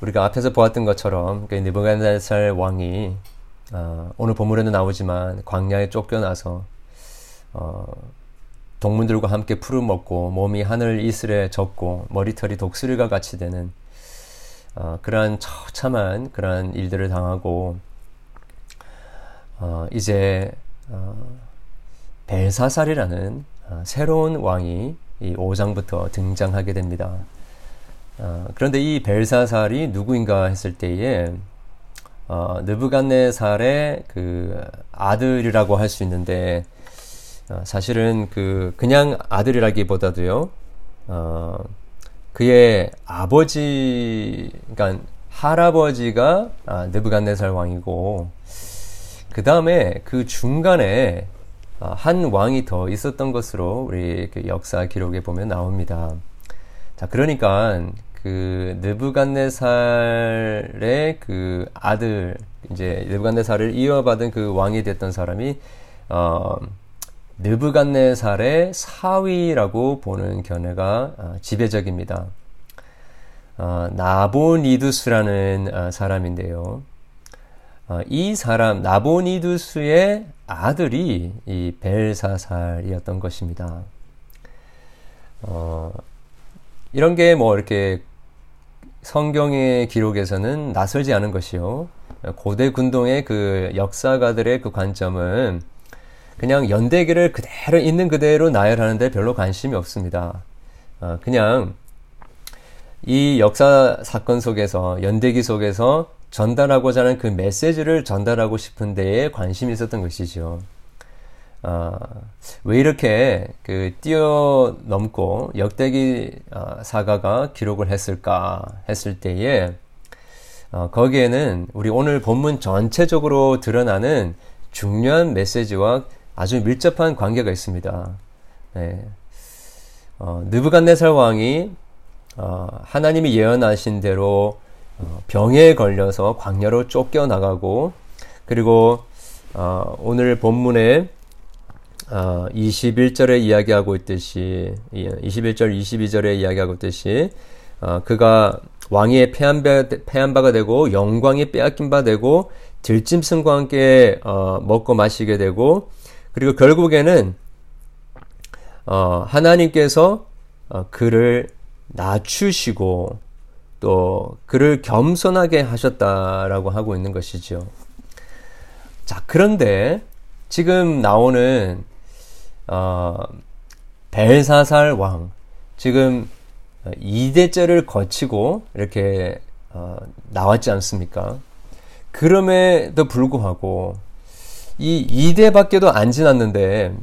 우리가 앞에서 보았던 것처럼 느부갓네살 왕이 어, 오늘 본문에도 나오지만 광야에 쫓겨나서 어, 동물들과 함께 풀을 먹고 몸이 하늘 이슬에 젖고 머리털이 독수리가 같이 되는 어, 그러한 처참한 그러한 일들을 당하고 어, 이제 어, 벨사살이라는 어, 새로운 왕이 이 5장부터 등장하게 됩니다. 어, 그런데 이 벨사살이 누구인가 했을 때에 어, 느부갓네살의 그 아들이라고 할 수 있는데 어, 사실은 그 그냥 아들이라기보다도요. 어, 그의 아버지, 그러니까 할아버지가 아, 느부갓네살 왕이고 그 다음에 그 중간에 아, 한 왕이 더 있었던 것으로 우리 그 역사 기록에 보면 나옵니다. 자, 그러니까 그 느부갓네살의 그 아들 이제 느부갓네살을 이어받은 그 왕이 됐던 사람이 어 느부갓네살의 사위라고 보는 견해가 어, 지배적입니다. 어, 나보니두스라는 어, 사람인데요. 어, 이 사람 나보니두스의 아들이 이 벨사살이었던 것입니다. 어, 이런 게 뭐 이렇게 성경의 기록에서는 낯설지 않은 것이요. 고대 군동의 그 역사가들의 그 관점은 그냥 연대기를 그대로 있는 그대로 나열하는데 별로 관심이 없습니다. 어, 그냥 이 역사 사건 속에서 연대기 속에서 전달하고자 하는 그 메시지를 전달하고 싶은 데에 관심이 있었던 것이죠. 어, 왜 이렇게 그 뛰어넘고 역대기 어, 사가가 기록을 했을까 했을 때에 어, 거기에는 우리 오늘 본문 전체적으로 드러나는 중요한 메시지와 아주 밀접한 관계가 있습니다. 네. 어, 느부갓네살 왕이 어, 하나님이 예언하신 대로 어, 병에 걸려서 광야로 쫓겨나가고 그리고 어, 오늘 본문에 어, 21절에 이야기하고 있듯이 21절 22절에 이야기하고 있듯이 어, 그가 패한, 패한 바 가 되고 영광이 빼앗긴 바 되고 들짐승과 함께 어, 먹고 마시게 되고 그리고 결국에는 어, 하나님께서 어, 그를 낮추시고 또 그를 겸손하게 하셨다라고 하고 있는 것이죠. 자, 그런데 지금 나오는 어, 벨사살 왕 지금 2대째를 거치고 이렇게 어, 나왔지 않습니까? 그럼에도 불구하고 이 2대밖에도 안 지났는데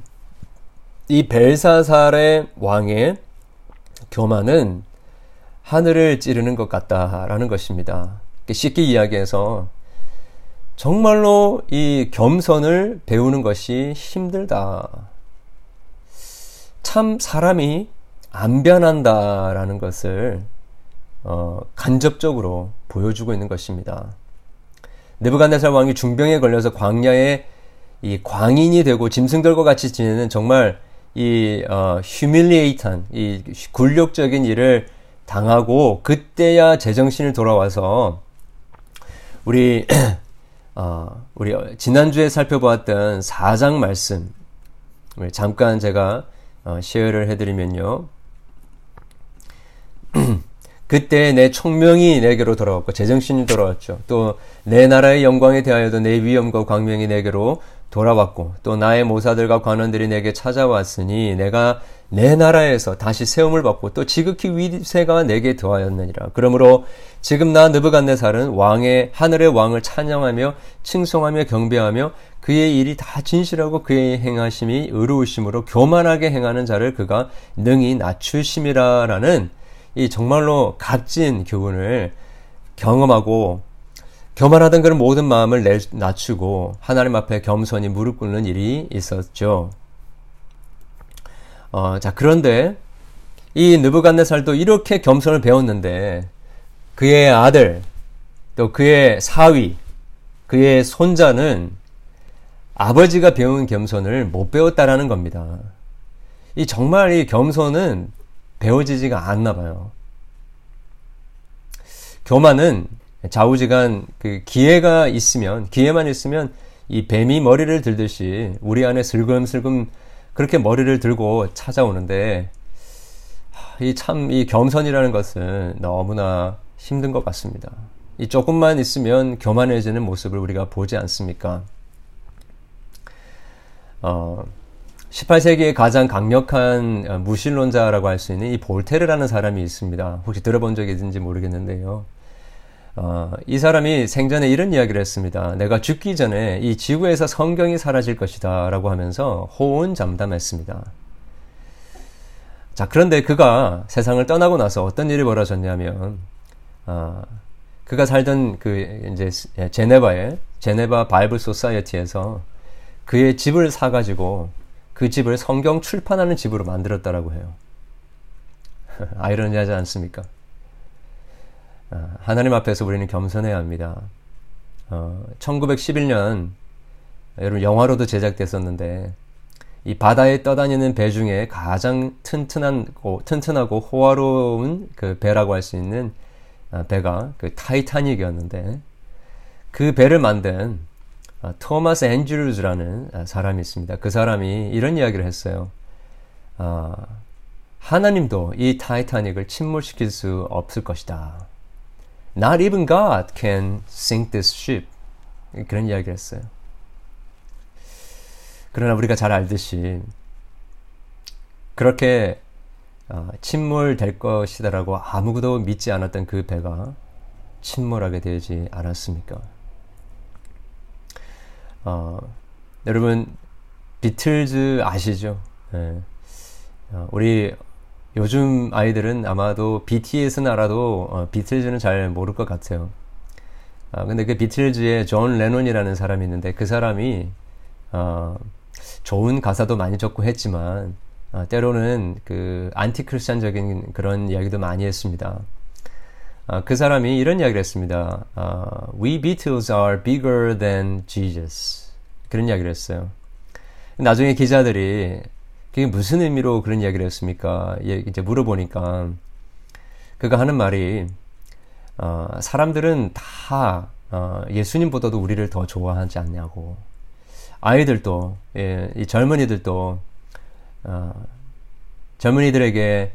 이 벨사살의 왕의 교만은 하늘을 찌르는 것 같다라는 것입니다. 쉽게 이야기해서 정말로 이 겸손을 배우는 것이 힘들다. 참 사람이 안 변한다라는 것을 어, 간접적으로 보여주고 있는 것입니다. 네부갓네살 왕이 중병에 걸려서 광야에 이 광인이 되고 짐승들과 같이 지내는 정말 이 어, 휴밀리에이트한 이 굴욕적인 일을 당하고 그때야 제정신을 돌아와서 우리 어, 우리 지난주에 살펴보았던 4장 말씀 잠깐 제가 어, 쉐어를 해드리면요. 그때 내 총명이 내게로 돌아왔고 제정신이 돌아왔죠. 또 내 나라의 영광에 대하여도 내 위엄과 광명이 내게로 돌아왔고 또 나의 모사들과 관원들이 내게 찾아왔으니 내가 내 나라에서 다시 세움을 받고 또 지극히 위세가 내게 더하였느니라. 그러므로 지금 나 느부갓네살은 왕의 하늘의 왕을 찬양하며 칭송하며 경배하며 그의 일이 다 진실하고 그의 행하심이 의로우심으로 교만하게 행하는 자를 그가 능히 낮추심이라라는 이 정말로 값진 교훈을 경험하고 교만하던 그런 모든 마음을 내, 낮추고 하나님 앞에 겸손히 무릎 꿇는 일이 있었죠. 어, 자 그런데 이 느부갓네살도 이렇게 겸손을 배웠는데 그의 아들 또 그의 사위 그의 손자는 아버지가 배운 겸손을 못 배웠다라는 겁니다. 이 정말 이 겸손은 배워지지가 않나 봐요. 교만은 좌우지간 그 기회가 있으면 기회만 있으면 이 뱀이 머리를 들듯이 우리 안에 슬금슬금 그렇게 머리를 들고 찾아오는데 이 참 이 겸손이라는 것은 너무나 힘든 것 같습니다. 이 조금만 있으면 교만해지는 모습을 우리가 보지 않습니까? 어, 18세기의 가장 강력한 어, 무신론자라고 할 수 있는 이 볼테르라는 사람이 있습니다. 혹시 들어본 적이 있는지 모르겠는데요. 어, 이 사람이 생전에 이런 이야기를 했습니다. 내가 죽기 전에 이 지구에서 성경이 사라질 것이다 라고 하면서 호언 잠담했습니다. 자, 그런데 그가 세상을 떠나고 나서 어떤 일이 벌어졌냐면, 어, 그가 살던 그 이제 제네바의 제네바 바이블 소사이어티에서 그의 집을 사가지고 그 집을 성경 출판하는 집으로 만들었다라고 해요. 아이러니하지 않습니까? 아, 하나님 앞에서 우리는 겸손해야 합니다. 어, 1911년 여러분 영화로도 제작됐었는데 이 바다에 떠다니는 배 중에 가장 튼튼한 튼튼하고 호화로운 그 배라고 할 수 있는 아, 배가 그 타이타닉이었는데 그 배를 만든 아, 토마스 앤드루즈라는 아, 사람이 있습니다. 그 사람이 이런 이야기를 했어요. 하나님도 이 타이타닉을 침몰시킬 수 없을 것이다. Not even God can sink this ship. 그런 이야기를 했어요. 그러나 우리가 잘 알듯이 그렇게 어, 침몰될 것이다라고 아무도 믿지 않았던 그 배가 침몰하게 되지 않았습니까? 어, 여러분 비틀즈 아시죠? 네. 어, 우리 요즘 아이들은 아마도 BTS는 알아도 어, 비틀즈는 잘 모를 것 같아요. 아, 근데 그 비틀즈의 존 레논이라는 사람이 있는데 그 사람이 어, 좋은 가사도 많이 적고 했지만 어, 때로는 그 anti-Christian적인 그런 이야기도 많이 했습니다. 어, 그 사람이 이런 이야기를 했습니다. 어, We Beatles are bigger than Jesus. 그런 이야기를 했어요. 나중에 기자들이 그게 무슨 의미로 그런 이야기를 했습니까? 예, 이제 물어보니까 그가 하는 말이 어, 사람들은 다 어, 예수님보다도 우리를 더 좋아하지 않냐고 아이들도 예, 이 젊은이들도 어, 젊은이들에게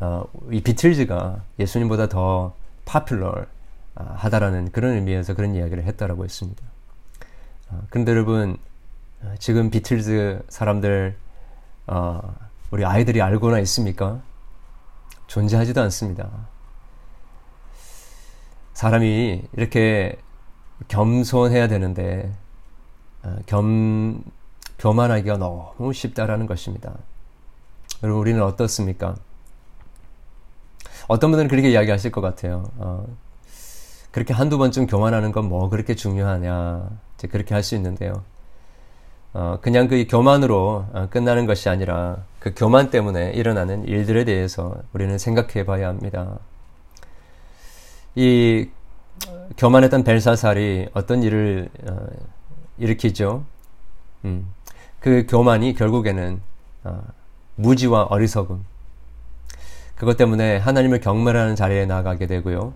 어, 이 비틀즈가 예수님보다 더 파퓰러 아, 하다라는 그런 의미에서 그런 이야기를 했다라고 했습니다. 어, 그런데 여러분 어, 지금 비틀즈 사람들 어, 우리 아이들이 알고나 있습니까? 존재하지도 않습니다. 사람이 이렇게 겸손해야 되는데 어, 겸 교만하기가 너무 쉽다라는 것입니다. 여러분, 우리는 어떻습니까? 어떤 분들은 그렇게 이야기하실 것 같아요. 어, 그렇게 한두 번쯤 교만하는 건 뭐 그렇게 중요하냐. 이제 그렇게 할 수 있는데요. 어, 그냥 그 교만으로 어, 끝나는 것이 아니라 그 교만 때문에 일어나는 일들에 대해서 우리는 생각해 봐야 합니다. 이 교만했던 벨사살이 어떤 일을 어, 일으키죠? 음. 그 교만이 결국에는 어, 무지와 어리석음 그것 때문에 하나님을 경멸하는 자리에 나가게 되고요.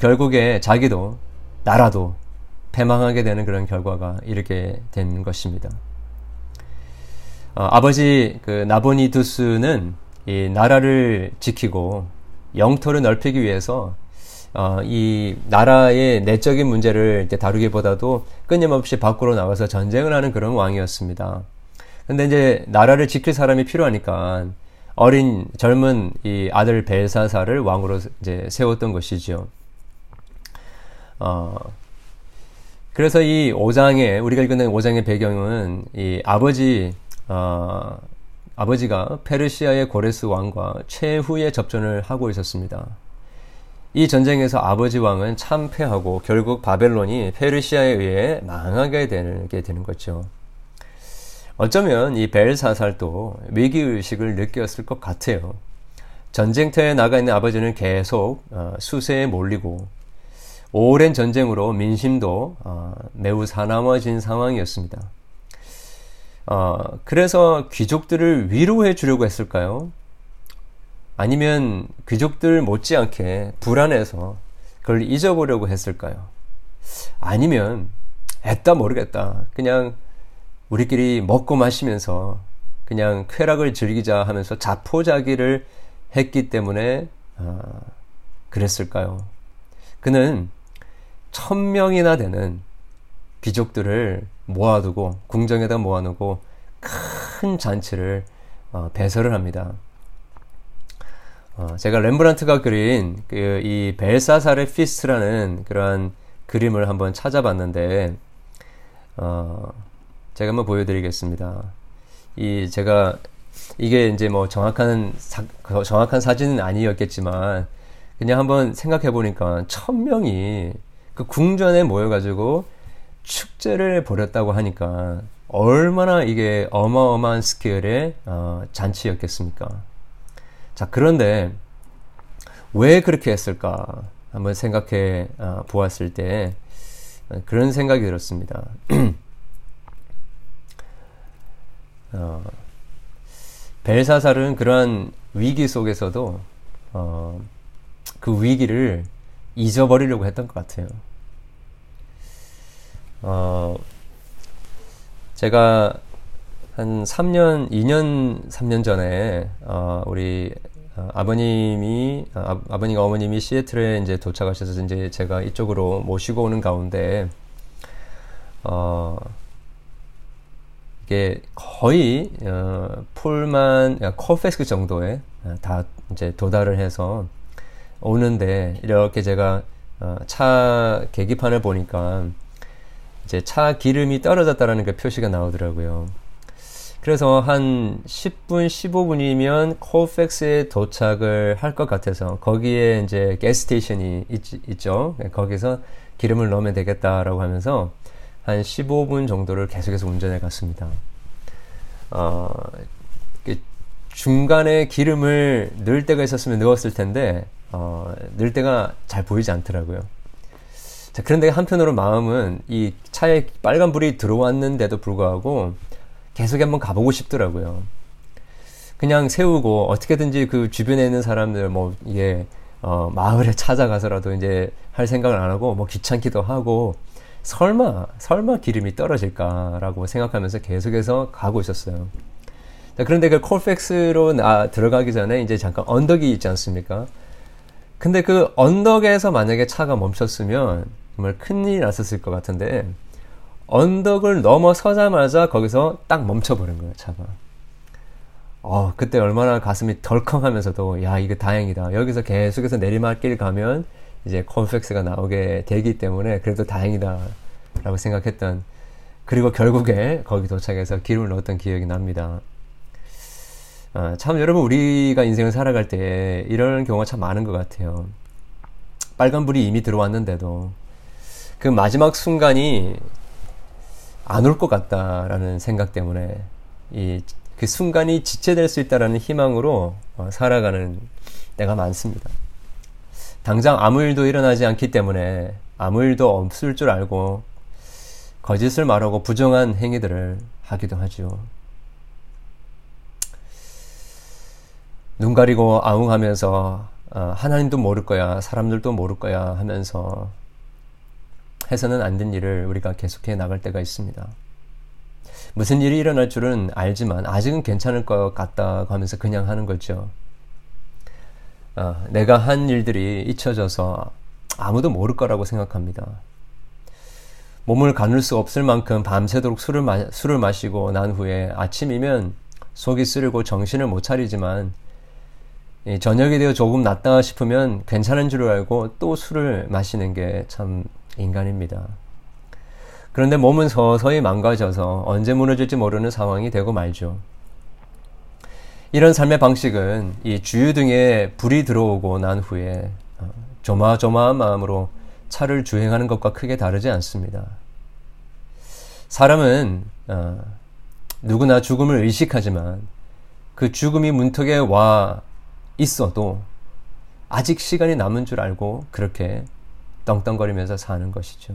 결국에 자기도 나라도 패망하게 되는 그런 결과가 이렇게 된 것입니다. 어, 아버지 그 나보니두스는 이 나라를 지키고 영토를 넓히기 위해서 어, 이 나라의 내적인 문제를 다루기보다도 끊임없이 밖으로 나가서 전쟁을 하는 그런 왕이었습니다. 근데 이제 나라를 지킬 사람이 필요하니까 어린 젊은 이 아들 벨사사를 왕으로 이제 세웠던 것이죠. 어, 그래서 이 5장의 우리가 읽는 5장의 배경은 이 아버지 어, 아버지가 페르시아의 고레스 왕과 최후의 접전을 하고 있었습니다. 이 전쟁에서 아버지 왕은 참패하고 결국 바벨론이 페르시아에 의해 망하게 되는, 되는 거죠. 어쩌면 이 벨사살도 위기의식을 느꼈을 것 같아요. 전쟁터에 나가 있는 아버지는 계속 어, 수세에 몰리고 오랜 전쟁으로 민심도 어, 매우 사나워진 상황이었습니다. 어, 그래서 귀족들을 위로해 주려고 했을까요? 아니면 귀족들 못지않게 불안해서 그걸 잊어보려고 했을까요? 아니면 에따 모르겠다. 그냥 우리끼리 먹고 마시면서 그냥 쾌락을 즐기자 하면서 자포자기를 했기 때문에 아, 그랬을까요? 그는 천 명이나 되는 귀족들을 모아두고 궁정에다 모아놓고 큰 잔치를 어, 배설을 합니다. 어, 제가 렘브란트가 그린 그 이 벨사사르 feast라는 그러한 그림을 한번 찾아봤는데 어, 제가 한번 보여드리겠습니다. 이 제가 이게 이제 뭐 정확한 사, 정확한 사진은 아니었겠지만 그냥 한번 생각해 보니까 천 명이 그 궁전에 모여가지고 축제를 벌였다고 하니까 얼마나 이게 어마어마한 스케일의 어, 잔치였겠습니까? 자 그런데 왜 그렇게 했을까 한번 생각해 어, 보았을 때 그런 생각이 들었습니다. 어, 벨사살은 그러한 위기 속에서도 어, 그 위기를 잊어버리려고 했던 것 같아요. 어, 제가 한 3년, 2년, 3년 전에, 어, 우리 어, 아버님이, 아, 아버님과 어머님이 시애틀에 이제 도착하셔서 이제 제가 이쪽으로 모시고 오는 가운데, 어, 이게 거의, 어, 풀만, 콜페스크 정도에 다 이제 도달을 해서 오는데, 이렇게 제가 어, 차 계기판을 보니까 이제 차 기름이 떨어졌다라는 그 표시가 나오더라고요. 그래서 한 10분, 15분이면 코팩스에 도착을 할 것 같아서 거기에 이제 게스테이션이 있, 죠 거기서 기름을 넣으면 되겠다라고 하면서 한 15분 정도를 계속해서 운전해 갔습니다. 어, 중간에 기름을 넣을 때가 있었으면 넣었을 텐데 어, 넣을 때가 잘 보이지 않더라고요. 자, 그런데 한편으로 마음은 이 차에 빨간 불이 들어왔는데도 불구하고 계속 한번 가보고 싶더라고요. 그냥 세우고 어떻게든지 그 주변에 있는 사람들 뭐 이게 어, 마을에 찾아가서라도 이제 할 생각을 안 하고 뭐 귀찮기도 하고 설마 설마 기름이 떨어질까라고 생각하면서 계속해서 가고 있었어요. 자, 그런데 그 콜팩스로 나, 들어가기 전에 이제 잠깐 언덕이 있지 않습니까? 근데 그 언덕에서 만약에 차가 멈췄으면 정말 큰일이 났었을 것 같은데 언덕을 넘어서자마자 거기서 딱 멈춰버린 거예요 차가 어 그때 얼마나 가슴이 덜컹하면서도 야 이거 다행이다 여기서 계속해서 내리막길 가면 이제 콘펙스가 나오게 되기 때문에 그래도 다행이다 라고 생각했던 그리고 결국에 거기 도착해서 기름을 넣었던 기억이 납니다 아, 참 여러분 우리가 인생을 살아갈 때 이런 경우가 참 많은 것 같아요 빨간 불이 이미 들어왔는데도 그 마지막 순간이 안 올 것 같다라는 생각 때문에 이 그 순간이 지체될 수 있다라는 희망으로 어, 살아가는 때가 많습니다. 당장 아무 일도 일어나지 않기 때문에 아무 일도 없을 줄 알고 거짓을 말하고 부정한 행위들을 하기도 하죠. 눈 가리고 아웅하면서 어, 하나님도 모를 거야, 사람들도 모를 거야 하면서 해서는 안 된 일을 우리가 계속해 나갈 때가 있습니다. 무슨 일이 일어날 줄은 알지만 아직은 괜찮을 것 같다고 하면서 그냥 하는 거죠. 어, 내가 한 일들이 잊혀져서 아무도 모를 거라고 생각합니다. 몸을 가눌 수 없을 만큼 밤새도록 술을, 마, 술을 마시고 난 후에 아침이면 속이 쓰리고 정신을 못 차리지만 저녁이 되어 조금 낫다 싶으면 괜찮은 줄 알고 또 술을 마시는 게 참 인간입니다. 그런데 몸은 서서히 망가져서 언제 무너질지 모르는 상황이 되고 말죠. 이런 삶의 방식은 이 주유 등에 불이 들어오고 난 후에 어, 조마조마한 마음으로 차를 주행하는 것과 크게 다르지 않습니다. 사람은 어, 누구나 죽음을 의식하지만 그 죽음이 문턱에 와 있어도 아직 시간이 남은 줄 알고 그렇게 떵떵거리면서 사는 것이죠.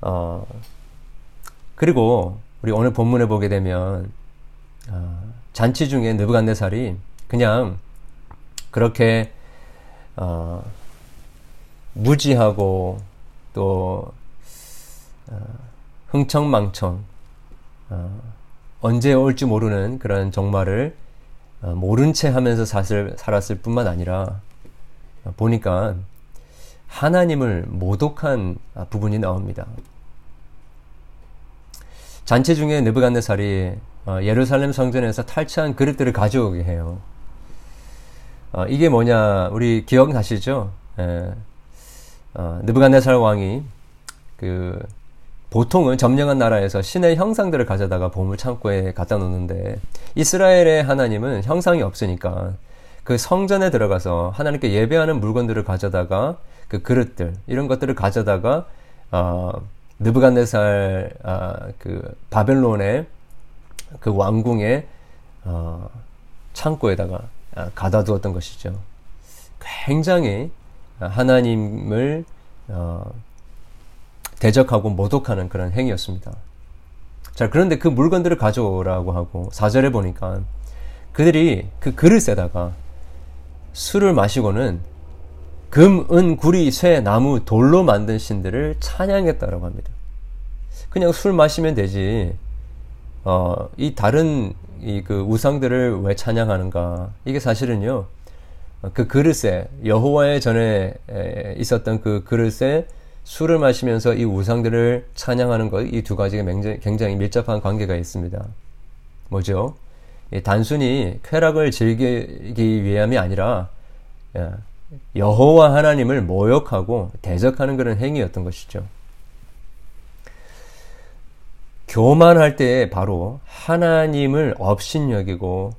어, 그리고 우리 오늘 본문에 보게 되면 어, 잔치 중에 느부갓네살이 그냥 그렇게 어, 무지하고 또 어, 흥청망청 어, 언제 올지 모르는 그런 종말을 어, 모른 채 하면서 사슬, 살았을 뿐만 아니라 어, 보니까 하나님을 모독한 부분이 나옵니다. 잔치 중에 느부갓네살이 어, 예루살렘 성전에서 탈취한 그릇들을 가져오게 해요. 어, 이게 뭐냐 우리 기억나시죠? 예. 어, 느부갓네살 왕이 그 보통은 점령한 나라에서 신의 형상들을 가져다가 보물 창고에 갖다 놓는데 이스라엘의 하나님은 형상이 없으니까 그 성전에 들어가서 하나님께 예배하는 물건들을 가져다가 그 그릇들 이런 것들을 가져다가 어, 느부갓네살 아, 그 바벨론의 그 왕궁의 어, 창고에다가 아, 가다 두었던 것이죠. 굉장히 하나님을 어, 대적하고 모독하는 그런 행위였습니다. 자, 그런데 그 물건들을 가져오라고 하고 사절에 보니까 그들이 그 그릇에다가 술을 마시고는 금, 은, 구리, 쇠, 나무, 돌로 만든 신들을 찬양했다라고 합니다. 그냥 술 마시면 되지. 어, 이 다른 이 그 우상들을 왜 찬양하는가? 이게 사실은요. 그 그릇에 여호와의 전에 있었던 그 그릇에 술을 마시면서 이 우상들을 찬양하는 것 이 두 가지가 굉장히, 밀접한 관계가 있습니다. 뭐죠? 단순히 쾌락을 즐기기 위함이 아니라 여호와 하나님을 모욕하고 대적하는 그런 행위였던 것이죠. 교만할 때 바로 하나님을 업신여기고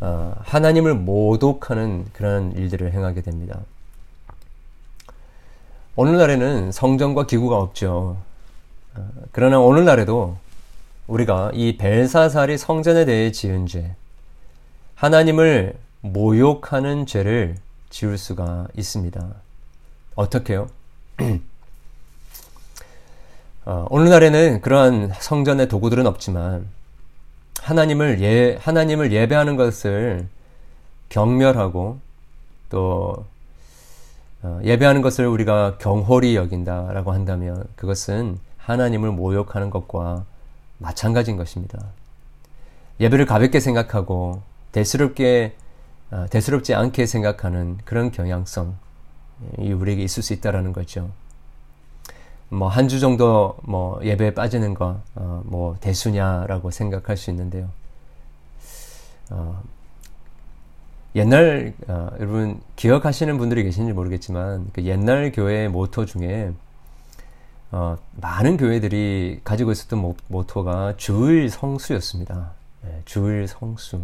어, 하나님을 모독하는 그런 일들을 행하게 됩니다. 오늘날에는 성전과 기구가 없죠. 어, 그러나 오늘날에도 우리가 이 벨사살이 성전에 대해 지은 죄, 하나님을 모욕하는 죄를 지을 수가 있습니다. 어떻게요? 어, 오늘날에는 그러한 성전의 도구들은 없지만 하나님을 예 하나님을 예배하는 것을 경멸하고 또 어, 예배하는 것을 우리가 경홀히 여긴다라고 한다면 그것은 하나님을 모욕하는 것과 마찬가지인 것입니다. 예배를 가볍게 생각하고 대수롭게 어, 대수롭지 않게 생각하는 그런 경향성이 우리에게 있을 수 있다라는 거죠. 뭐 한 주 정도 뭐 예배에 빠지는 거, 어, 뭐 대수냐라고 생각할 수 있는데요. 어, 옛날 어, 여러분 기억하시는 분들이 계신지 모르겠지만 그 옛날 교회의 모토 중에 어, 많은 교회들이 가지고 있었던 모, 모토가 주일 성수였습니다. 네, 주일 성수.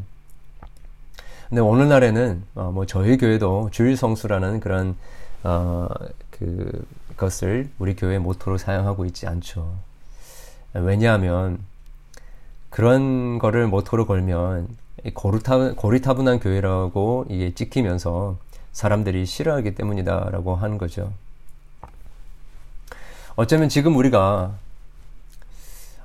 근데 오늘날에는 어, 뭐 저희 교회도 주일 성수라는 그런 어, 그 것을 우리 교회 모토로 사용하고 있지 않죠. 왜냐하면 그런 거를 모토로 걸면 고리타, 고리타분한 교회라고 이게 찍히면서 사람들이 싫어하기 때문이다라고 하는 거죠. 어쩌면 지금 우리가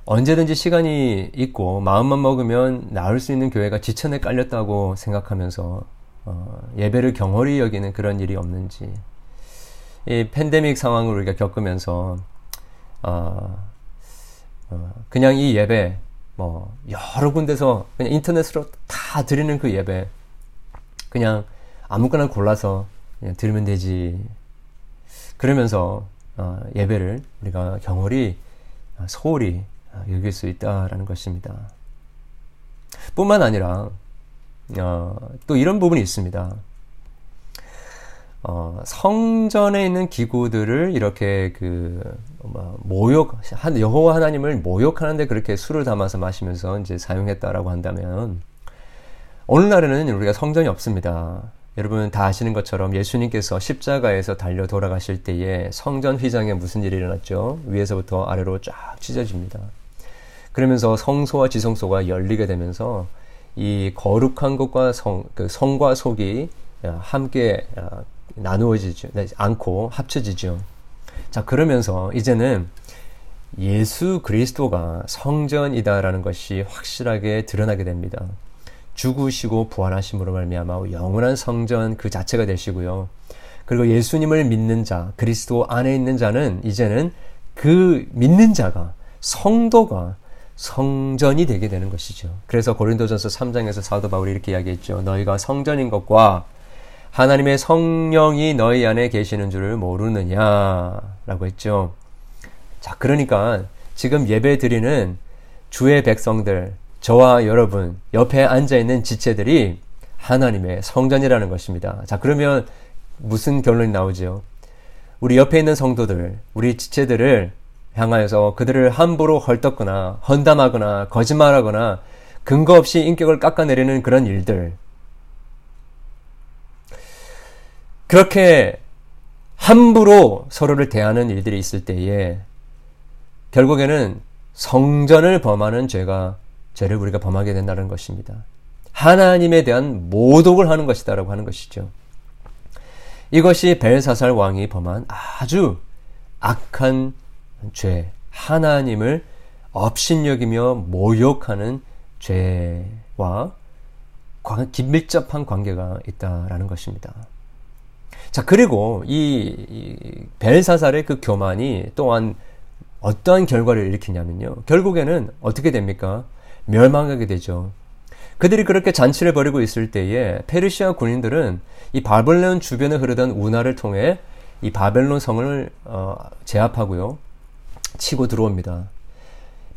언제든지 시간이 있고 마음만 먹으면 나올 수 있는 교회가 지천에 깔렸다고 생각하면서 어, 예배를 경홀히 여기는 그런 일이 없는지 이 팬데믹 상황을 우리가 겪으면서 어, 어, 그냥 이 예배 뭐 여러 군데서 그냥 인터넷으로 다 드리는 그 예배 그냥 아무거나 골라서 그냥 들으면 되지. 그러면서 어, 예배를 우리가 경홀히 어, 소홀히 어, 여길 수 있다라는 것입니다. 뿐만 아니라 어, 또 이런 부분이 있습니다. 어, 성전에 있는 기구들을 이렇게 그 뭐, 모욕 한 여호와 하나님을 모욕하는데 그렇게 술을 담아서 마시면서 이제 사용했다라고 한다면 오늘날에는 우리가 성전이 없습니다. 여러분 다 아시는 것처럼 예수님께서 십자가에서 달려 돌아가실 때에 성전 휘장에 무슨 일이 일어났죠? 위에서부터 아래로 쫙 찢어집니다. 그러면서 성소와 지성소가 열리게 되면서 이 거룩한 것과 성, 그 성과 속이 함께 나누어지지 않고 합쳐지죠. 자, 그러면서 이제는 예수 그리스도가 성전이다라는 것이 확실하게 드러나게 됩니다. 죽으시고 부활하심으로 말미암아 영원한 성전 그 자체가 되시고요. 그리고 예수님을 믿는 자, 그리스도 안에 있는 자는 이제는 그 믿는 자가 성도가 성전이 되게 되는 것이죠. 그래서 고린도전서 3장에서 사도 바울이 이렇게 이야기했죠. 너희가 성전인 것과 하나님의 성령이 너희 안에 계시는 줄을 모르느냐라고 했죠. 자, 그러니까 지금 예배 드리는 주의 백성들, 저와 여러분, 옆에 앉아 있는 지체들이 하나님의 성전이라는 것입니다. 자, 그러면 무슨 결론이 나오죠? 우리 옆에 있는 성도들, 우리 지체들을 향하여서 그들을 함부로 헐떡거나 헌담하거나 거짓말하거나 근거 없이 인격을 깎아내리는 그런 일들. 그렇게 함부로 서로를 대하는 일들이 있을 때에 결국에는 성전을 범하는 죄가 죄를 우리가 범하게 된다는 것입니다. 하나님에 대한 모독을 하는 것이다라고 하는 것이죠. 이것이 벨사살 왕이 범한 아주 악한 죄, 하나님을 업신여기며 모욕하는 죄와 긴밀접한 관계가 있다라는 것입니다. 자, 그리고 이, 이 벨사살의 그 교만이 또한 어떠한 결과를 일으키냐면요. 결국에는 어떻게 됩니까? 멸망하게 되죠. 그들이 그렇게 잔치를 벌이고 있을 때에 페르시아 군인들은 이 바벨론 주변에 흐르던 운하를 통해 이 바벨론 성을 어, 제압하고요. 치고 들어옵니다.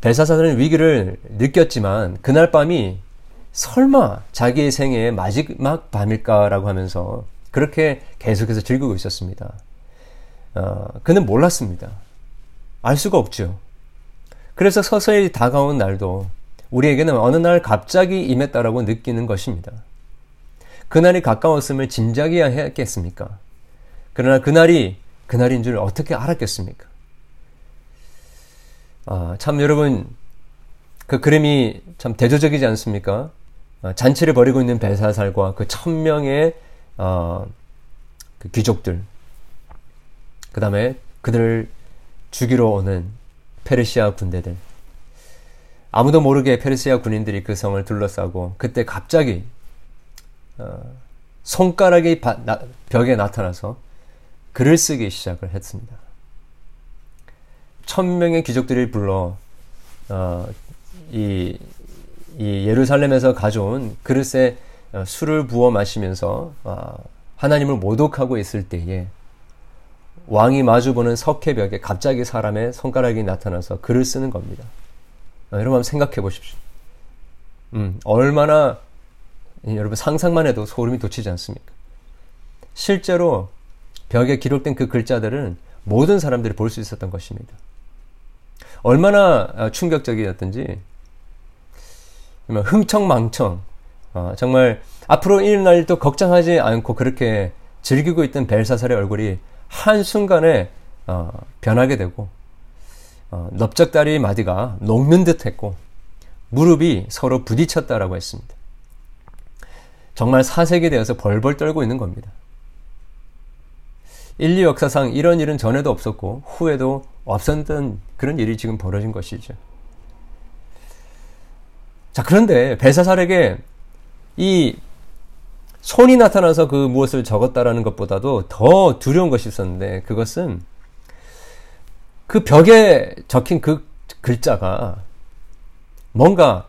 벨사사는 위기를 느꼈지만 그날 밤이 설마 자기의 생애의 마지막 밤일까라고 하면서 그렇게 계속해서 즐기고 있었습니다. 어, 그는 몰랐습니다. 알 수가 없죠. 그래서 서서히 다가온 날도 우리에게는 어느 날 갑자기 임했다라고 느끼는 것입니다. 그날이 가까웠음을 짐작해야 했겠습니까? 그러나 그날이 그날인 줄 어떻게 알았겠습니까? 아, 참 여러분 그 그림이 참 대조적이지 않습니까? 아, 잔치를 벌이고 있는 벨사살과 그 천 명의 어, 그 귀족들, 그 다음에 그들을 죽이러 오는 페르시아 군대들. 아무도 모르게 페르시아 군인들이 그 성을 둘러싸고 그때 갑자기 어, 손가락이 바, 나, 벽에 나타나서 글을 쓰기 시작을 했습니다. 천 명의 귀족들이 불러 어, 이, 이 예루살렘에서 가져온 그릇에 어, 술을 부어 마시면서 어, 하나님을 모독하고 있을 때에 왕이 마주보는 석회벽에 갑자기 사람의 손가락이 나타나서 글을 쓰는 겁니다. 어, 여러분 한번 생각해 보십시오. 음, 얼마나 여러분 상상만 해도 소름이 돋치지 않습니까? 실제로 벽에 기록된 그 글자들은 모든 사람들이 볼 수 있었던 것입니다. 얼마나 어, 충격적이었던지 흥청망청 어, 정말 앞으로 일어날 일도 걱정하지 않고 그렇게 즐기고 있던 벨사살의 얼굴이 한순간에 어, 변하게 되고 어, 넓적다리 마디가 녹는 듯 했고 무릎이 서로 부딪혔다라고 했습니다. 정말 사색이 되어서 벌벌 떨고 있는 겁니다. 인류 역사상 이런 일은 전에도 없었고 후에도 없었던 그런 일이 지금 벌어진 것이죠. 자, 그런데 벨사살에게 이 손이 나타나서 그 무엇을 적었다라는 것보다도 더 두려운 것이 있었는데 그것은 그 벽에 적힌 그 글자가 뭔가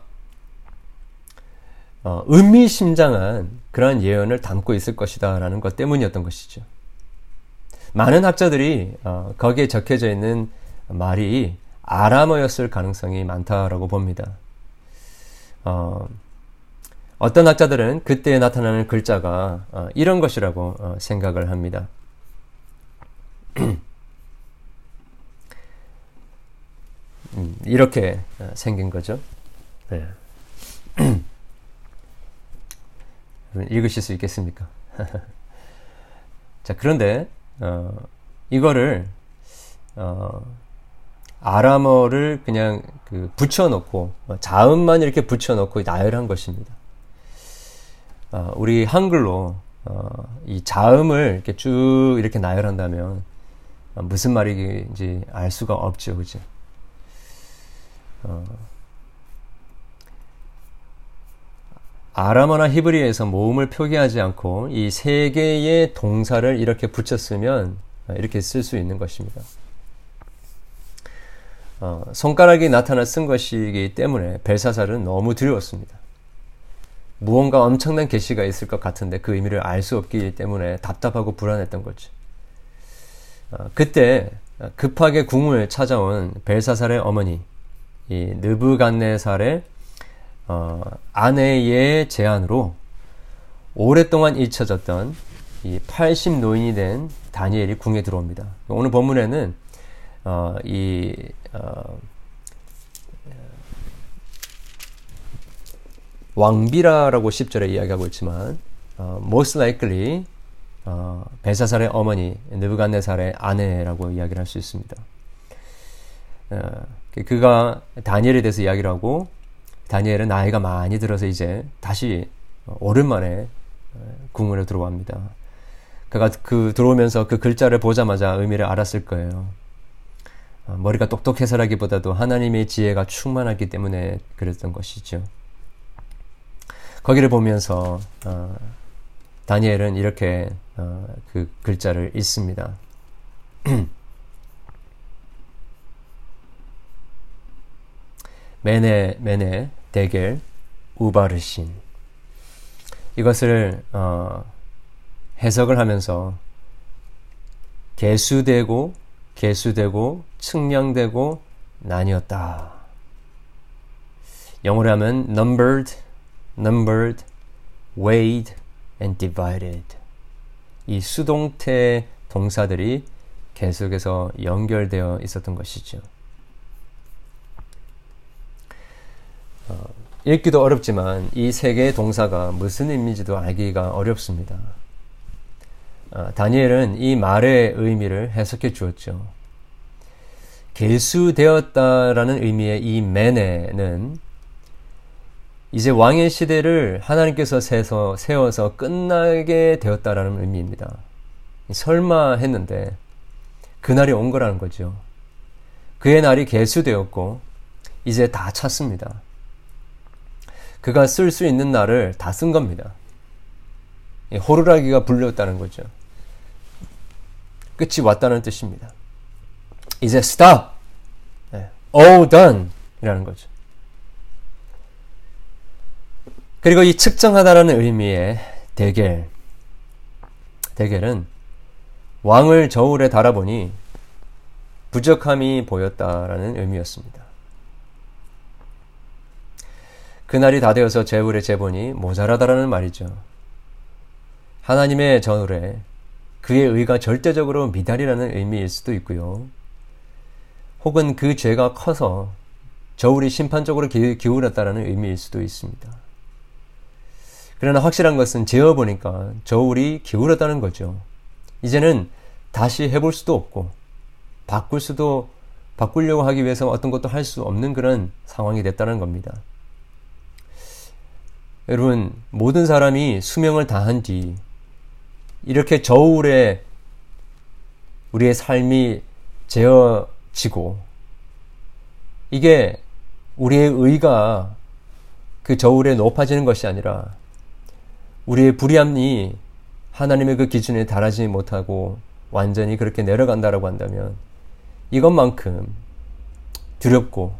어, 의미심장한 그러한 예언을 담고 있을 것이다라는 것 때문이었던 것이죠. 많은 학자들이 어, 거기에 적혀져 있는 말이 아람어였을 가능성이 많다라고 봅니다. 어, 어떤 학자들은 그때 나타나는 글자가 어, 이런 것이라고 어, 생각을 합니다. 음, 이렇게 어, 생긴 거죠. 네. 읽으실 수 있겠습니까? 자, 그런데 어, 이거를 어, 아람어를 그냥 그 붙여놓고 자음만 이렇게 붙여놓고 나열한 것입니다. 어, 우리 한글로 어, 이 자음을 이렇게 쭉 이렇게 나열한다면 어, 무슨 말인지 알 수가 없죠, 그죠? 아람어나 히브리에서 모음을 표기하지 않고 이 세 개의 동사를 이렇게 붙였으면 이렇게 쓸 수 있는 것입니다. 어, 손가락이 나타나 쓴 것이기 때문에 벨사살은 너무 두려웠습니다. 무언가 엄청난 계시가 있을 것 같은데 그 의미를 알 수 없기 때문에 답답하고 불안했던 거죠. 어, 그때 급하게 궁을 찾아온 벨사살의 어머니 이 느부갓네살의 어, 아내의 제안으로 오랫동안 잊혀졌던 이 80노인이 된 다니엘이 궁에 들어옵니다. 오늘 본문에는 어, 이 어, 왕비라라고 10절에 이야기하고 있지만 어, most likely 어, 벨사살의 어머니 느부갓네살의 아내라고 이야기를 할 수 있습니다. 어, 그가 다니엘에 대해서 이야기를 하고 다니엘은 나이가 많이 들어서 이제 다시 오랜만에 궁으로 들어갑니다. 그가 그 들어오면서 그 글자를 보자마자 의미를 알았을 거예요. 어, 머리가 똑똑해서라기보다도 하나님의 지혜가 충만하기 때문에 그랬던 것이죠. 거기를 보면서 어, 다니엘은 이렇게 어, 그 글자를 읽습니다. 메네 메네 대겔 우바르신 이것을 어, 해석을 하면서 개수되고 개수되고 측량되고 나뉘었다. 영어로 하면 numbered, numbered, weighed, and divided. 이 수동태 동사들이 계속해서 연결되어 있었던 것이죠. 어, 읽기도 어렵지만 이 세 개의 동사가 무슨 의미인지도 알기가 어렵습니다. 어, 다니엘은 이 말의 의미를 해석해 주었죠. 개수되었다라는 의미의 이 메네는 이제 왕의 시대를 하나님께서 세서, 세워서 끝나게 되었다라는 의미입니다. 설마 했는데 그날이 온 거라는 거죠. 그의 날이 개수되었고 이제 다 찼습니다. 그가 쓸 수 있는 날을 다 쓴 겁니다. 호루라기가 불렸다는 거죠. 끝이 왔다는 뜻입니다. 이제 stop, all done 이라는 거죠. 그리고 이 측정하다라는 의미의 대결, 대결은 왕을 저울에 달아보니 부족함이 보였다라는 의미였습니다. 그날이 다 되어서 제울에 재보니 모자라다라는 말이죠. 하나님의 저울에 그의 의가 절대적으로 미달이라는 의미일 수도 있고요. 혹은 그 죄가 커서 저울이 심판적으로 기울었다라는 의미일 수도 있습니다. 그러나 확실한 것은 재어보니까 저울이 기울었다는 거죠. 이제는 다시 해볼 수도 없고, 바꿀 수도, 바꾸려고 하기 위해서 어떤 것도 할 수 없는 그런 상황이 됐다는 겁니다. 여러분, 모든 사람이 수명을 다한 뒤, 이렇게 저울에 우리의 삶이 재어지고 이게 우리의 의가 그 저울에 높아지는 것이 아니라 우리의 불의함이 하나님의 그 기준에 달하지 못하고 완전히 그렇게 내려간다라고 한다면 이것만큼 두렵고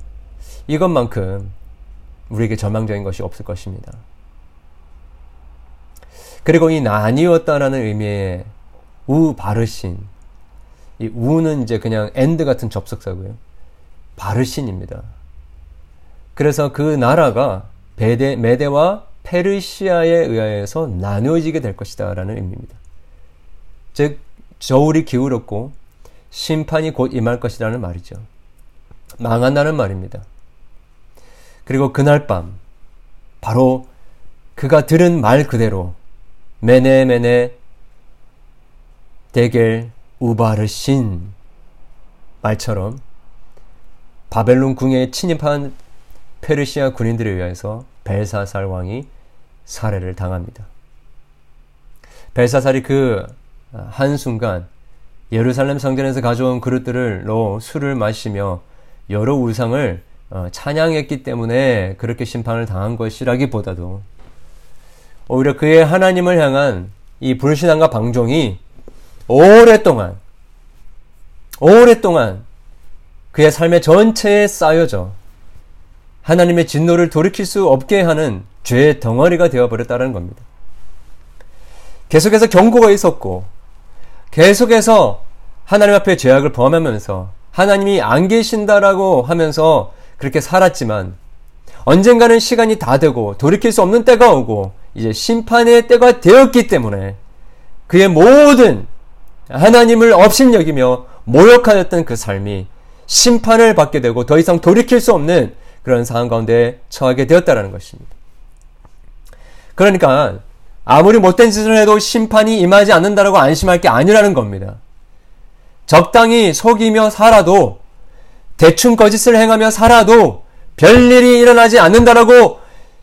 이것만큼 우리에게 절망적인 것이 없을 것입니다. 그리고 이 나뉘었다라는 의미의 우 바르신. 이 우는 이제 그냥 and 같은 접속사고요. 바르신입니다. 그래서 그 나라가 베데, 메데와 페르시아에 의하여서 나누어지게 될 것이다 라는 의미입니다. 즉, 저울이 기울었고 심판이 곧 임할 것이라는 말이죠. 망한다는 말입니다. 그리고 그날 밤, 바로 그가 들은 말 그대로 메네 메네 대겔 우바르신 말처럼 바벨론 궁에 침입한 페르시아 군인들에 의해서 벨사살 왕이 살해를 당합니다. 벨사살이 그 한순간 예루살렘 성전에서 가져온 그릇들로 술을 마시며 여러 우상을 어, 찬양했기 때문에 그렇게 심판을 당한 것이라기보다도 오히려 그의 하나님을 향한 이 불신앙과 방종이 오랫동안, 오랫동안 그의 삶의 전체에 쌓여져 하나님의 진노를 돌이킬 수 없게 하는 죄의 덩어리가 되어버렸다는 겁니다. 계속해서 경고가 있었고, 계속해서 하나님 앞에 죄악을 범하면서 하나님이 안 계신다라고 하면서 그렇게 살았지만 언젠가는 시간이 다 되고 돌이킬 수 없는 때가 오고 이제 심판의 때가 되었기 때문에 그의 모든 하나님을 업신여기며 모욕하였던 그 삶이 심판을 받게 되고 더 이상 돌이킬 수 없는 그런 상황 가운데 처하게 되었다라는 것입니다. 그러니까 아무리 못된 짓을 해도 심판이 임하지 않는다라고 안심할 게 아니라는 겁니다. 적당히 속이며 살아도 대충 거짓을 행하며 살아도 별일이 일어나지 않는다라고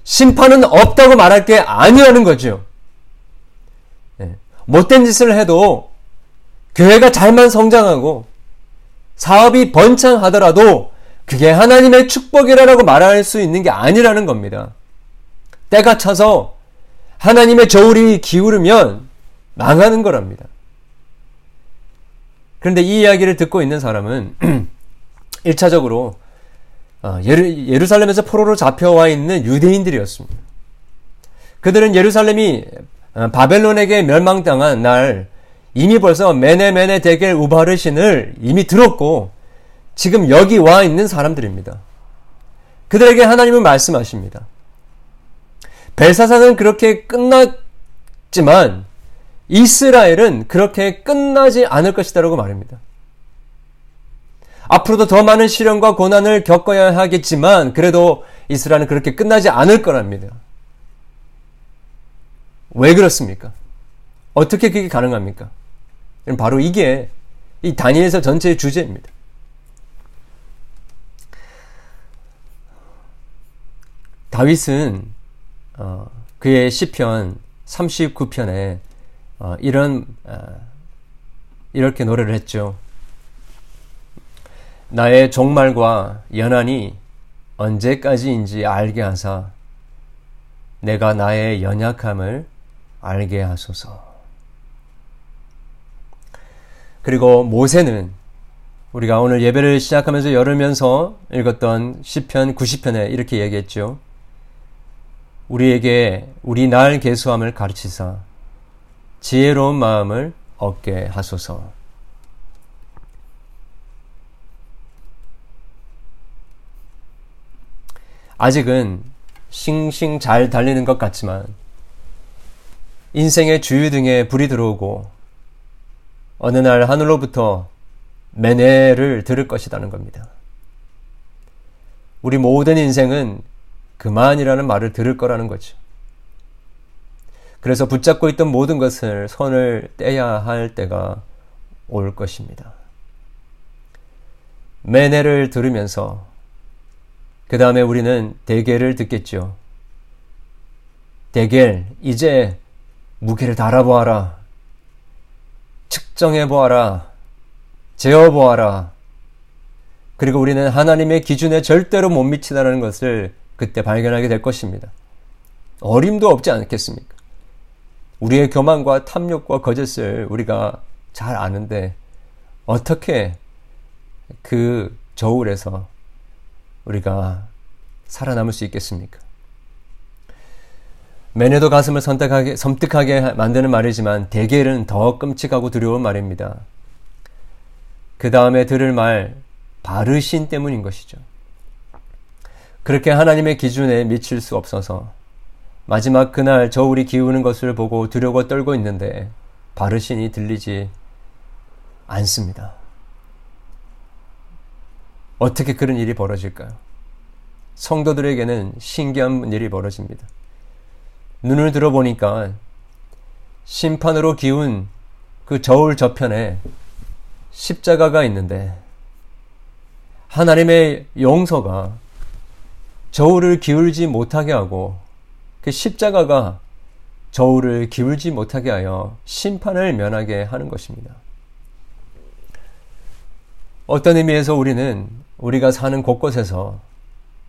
심판은 없다고 말할 게 아니라는 거죠. 네. 못된 짓을 해도 교회가 잘만 성장하고 사업이 번창하더라도 그게 하나님의 축복이라고 말할 수 있는 게 아니라는 겁니다. 때가 차서 하나님의 저울이 기울으면 망하는 거랍니다. 그런데 이 이야기를 듣고 있는 사람은 1차적으로 어, 예루, 살렘에서 포로로 잡혀와 있는 유대인들이었습니다. 그들은 예루살렘이 어, 바벨론에게 멸망당한 날 이미 벌써 메네메네 대겔 우바르신을 이미 들었고 지금 여기 와 있는 사람들입니다. 그들에게 하나님은 말씀하십니다. 벨사사는 그렇게 끝났지만 이스라엘은 그렇게 끝나지 않을 것이다라고 말합니다. 앞으로도 더 많은 시련과 고난을 겪어야 하겠지만 그래도 이스라엘은 그렇게 끝나지 않을 거랍니다. 왜 그렇습니까? 어떻게 그게 가능합니까? 바로 이게 이 다니엘서 전체의 주제입니다. 다윗은 어, 그의 시편 39편에 어, 이런 어, 이렇게 노래를 했죠. 나의 종말과 연한이 언제까지인지 알게 하사 내가 나의 연약함을 알게 하소서. 그리고 모세는 우리가 오늘 예배를 시작하면서 열으면서 읽었던 시편 90편에 이렇게 얘기했죠. 우리에게 우리 날 계수함을 가르치사 지혜로운 마음을 얻게 하소서. 아직은 싱싱 잘 달리는 것 같지만 인생의 주유등에 불이 들어오고 어느 날 하늘로부터 매네를 들을 것이라는 겁니다. 우리 모든 인생은 그만이라는 말을 들을 거라는 거죠. 그래서 붙잡고 있던 모든 것을 손을 떼야 할 때가 올 것입니다. 매네를 들으면서 그 다음에 우리는 대계를 듣겠죠. 대겔, 이제 무게를 달아보아라. 측정해보아라. 재어보아라. 그리고 우리는 하나님의 기준에 절대로 못 미치다는 것을 그때 발견하게 될 것입니다. 어림도 없지 않겠습니까? 우리의 교만과 탐욕과 거짓을 우리가 잘 아는데 어떻게 그 저울에서 우리가 살아남을 수 있겠습니까? 매너도 가슴을 선택하게, 섬뜩하게 만드는 말이지만 대개는 더 끔찍하고 두려운 말입니다. 그 다음에 들을 말, 바르신 때문인 것이죠. 그렇게 하나님의 기준에 미칠 수 없어서 마지막 그날 저울이 기우는 것을 보고 두려워 떨고 있는데 바르신이 들리지 않습니다. 어떻게 그런 일이 벌어질까요? 성도들에게는 신기한 일이 벌어집니다. 눈을 들어보니까 심판으로 기운 그 저울 저편에 십자가가 있는데 하나님의 용서가 저울을 기울지 못하게 하고 그 십자가가 저울을 기울지 못하게 하여 심판을 면하게 하는 것입니다. 어떤 의미에서 우리는 우리가 사는 곳곳에서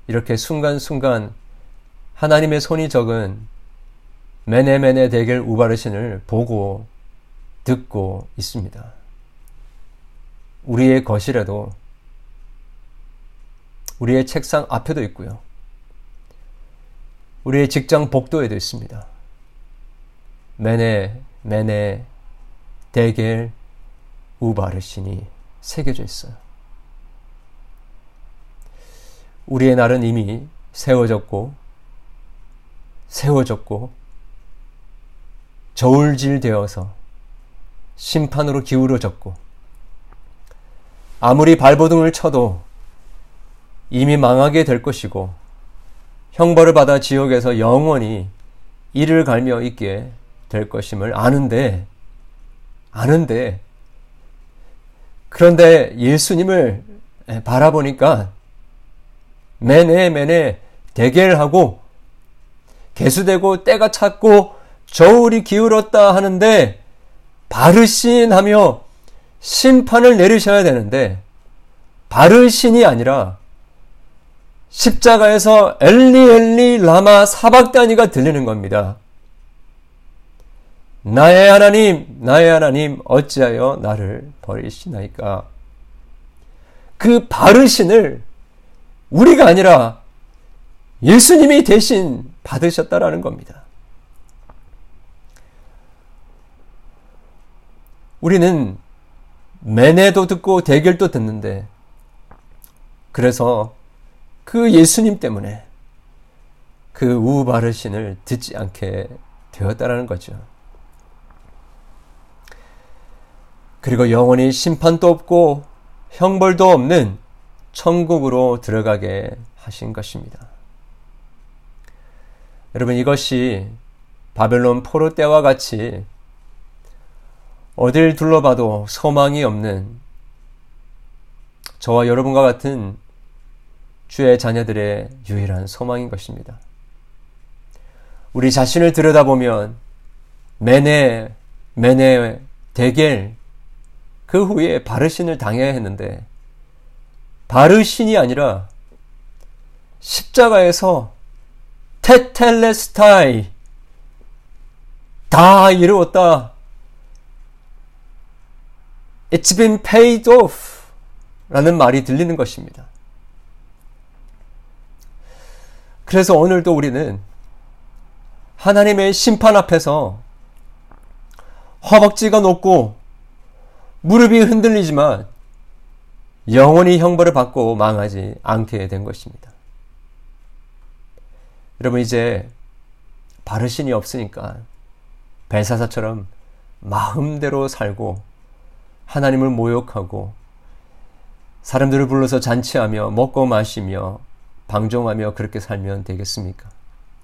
이렇게 순간순간 하나님의 손이 적은 메네메네 대결 우바르신을 보고 듣고 있습니다. 우리의 거실에도 우리의 책상 앞에도 있고요. 우리의 직장 복도에도 있습니다. 메네, 메네, 대겔, 우바르신이 새겨져 있어요. 우리의 날은 이미 세워졌고, 세워졌고, 저울질 되어서 심판으로 기울어졌고, 아무리 발버둥을 쳐도 이미 망하게 될 것이고, 형벌을 받아 지옥에서 영원히 이를 갈며 있게 될 것임을 아는데, 아는데, 그런데 예수님을 바라보니까 매네 매네 대결하고 개수되고 때가 찼고 저울이 기울었다 하는데 바르신 하며 심판을 내리셔야 되는데 바르신이 아니라 십자가에서 엘리 엘리 라마 사박다니가 들리는 겁니다. 나의 하나님, 나의 하나님, 어찌하여 나를 버리시나이까? 그 바르신을 우리가 아니라 예수님이 대신 받으셨다라는 겁니다. 우리는 매네도 듣고 대결도 듣는데, 그래서 그 예수님 때문에 그 우바르신을 듣지 않게 되었다라는 거죠. 그리고 영원히 심판도 없고 형벌도 없는 천국으로 들어가게 하신 것입니다. 여러분 이것이 바벨론 포로 때와 같이 어딜 둘러봐도 소망이 없는 저와 여러분과 같은 주의 자녀들의 유일한 소망인 것입니다. 우리 자신을 들여다보면 매네, 매네, 대겔, 그 후에 바르신을 당해야 했는데 바르신이 아니라 십자가에서 테텔레스타이 다 이루었다. It's been paid off 라는 말이 들리는 것입니다. 그래서 오늘도 우리는 하나님의 심판 앞에서 허벅지가 높고 무릎이 흔들리지만 영원히 형벌을 받고 망하지 않게 된 것입니다. 여러분 이제 바르신이 없으니까 벨사사처럼 마음대로 살고 하나님을 모욕하고 사람들을 불러서 잔치하며 먹고 마시며 방종하며 그렇게 살면 되겠습니까?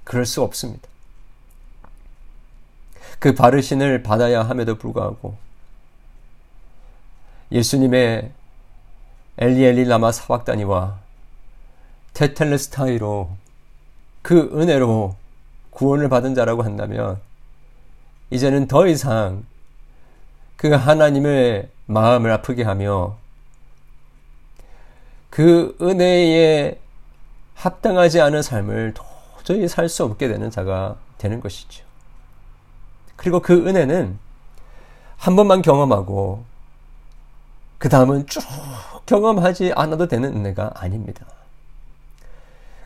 그럴 수 없습니다. 그 바르신을 받아야 함에도 불구하고 예수님의 엘리엘리 라마 사박다니와 테텔레스타이로 그 은혜로 구원을 받은 자라고 한다면 이제는 더 이상 그 하나님의 마음을 아프게 하며 그 은혜에 합당하지 않은 삶을 도저히 살 수 없게 되는 자가 되는 것이죠. 그리고 그 은혜는 한 번만 경험하고 그 다음은 쭉 경험하지 않아도 되는 은혜가 아닙니다.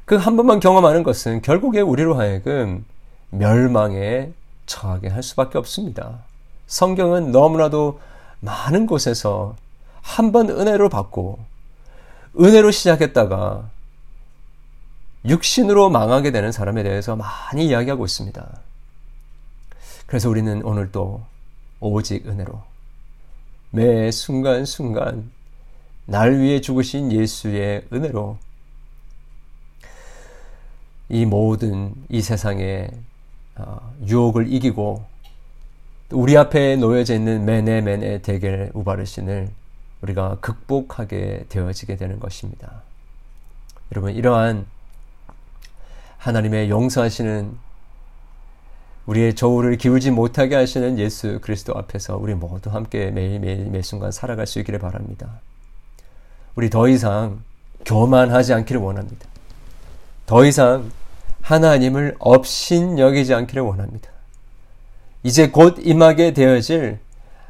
그 한 번만 경험하는 것은 결국에 우리로 하여금 멸망에 처하게 할 수밖에 없습니다. 성경은 너무나도 많은 곳에서 한 번 은혜로 받고 은혜로 시작했다가 육신으로 망하게 되는 사람에 대해서 많이 이야기하고 있습니다. 그래서 우리는 오늘 또 오직 은혜로 매 순간순간 날 위해 죽으신 예수의 은혜로 이 모든 이 세상의 어, 유혹을 이기고 우리 앞에 놓여져 있는 매네 매네 대결 우바르신을 우리가 극복하게 되어지게 되는 것입니다. 여러분 이러한 하나님의 용서하시는 우리의 저울을 기울지 못하게 하시는 예수 그리스도 앞에서 우리 모두 함께 매일매일 매순간 살아갈 수 있기를 바랍니다. 우리 더 이상 교만하지 않기를 원합니다. 더 이상 하나님을 업신 여기지 않기를 원합니다. 이제 곧 임하게 되어질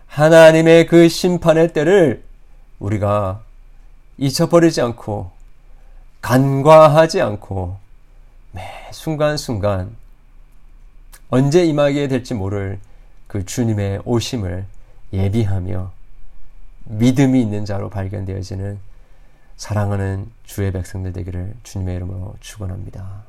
하나님의 그 심판의 때를 우리가 잊어버리지 않고 간과하지 않고 매 순간순간 언제 임하게 될지 모를 그 주님의 오심을 예비하며 믿음이 있는 자로 발견되어지는 사랑하는 주의 백성들 되기를 주님의 이름으로 축원합니다.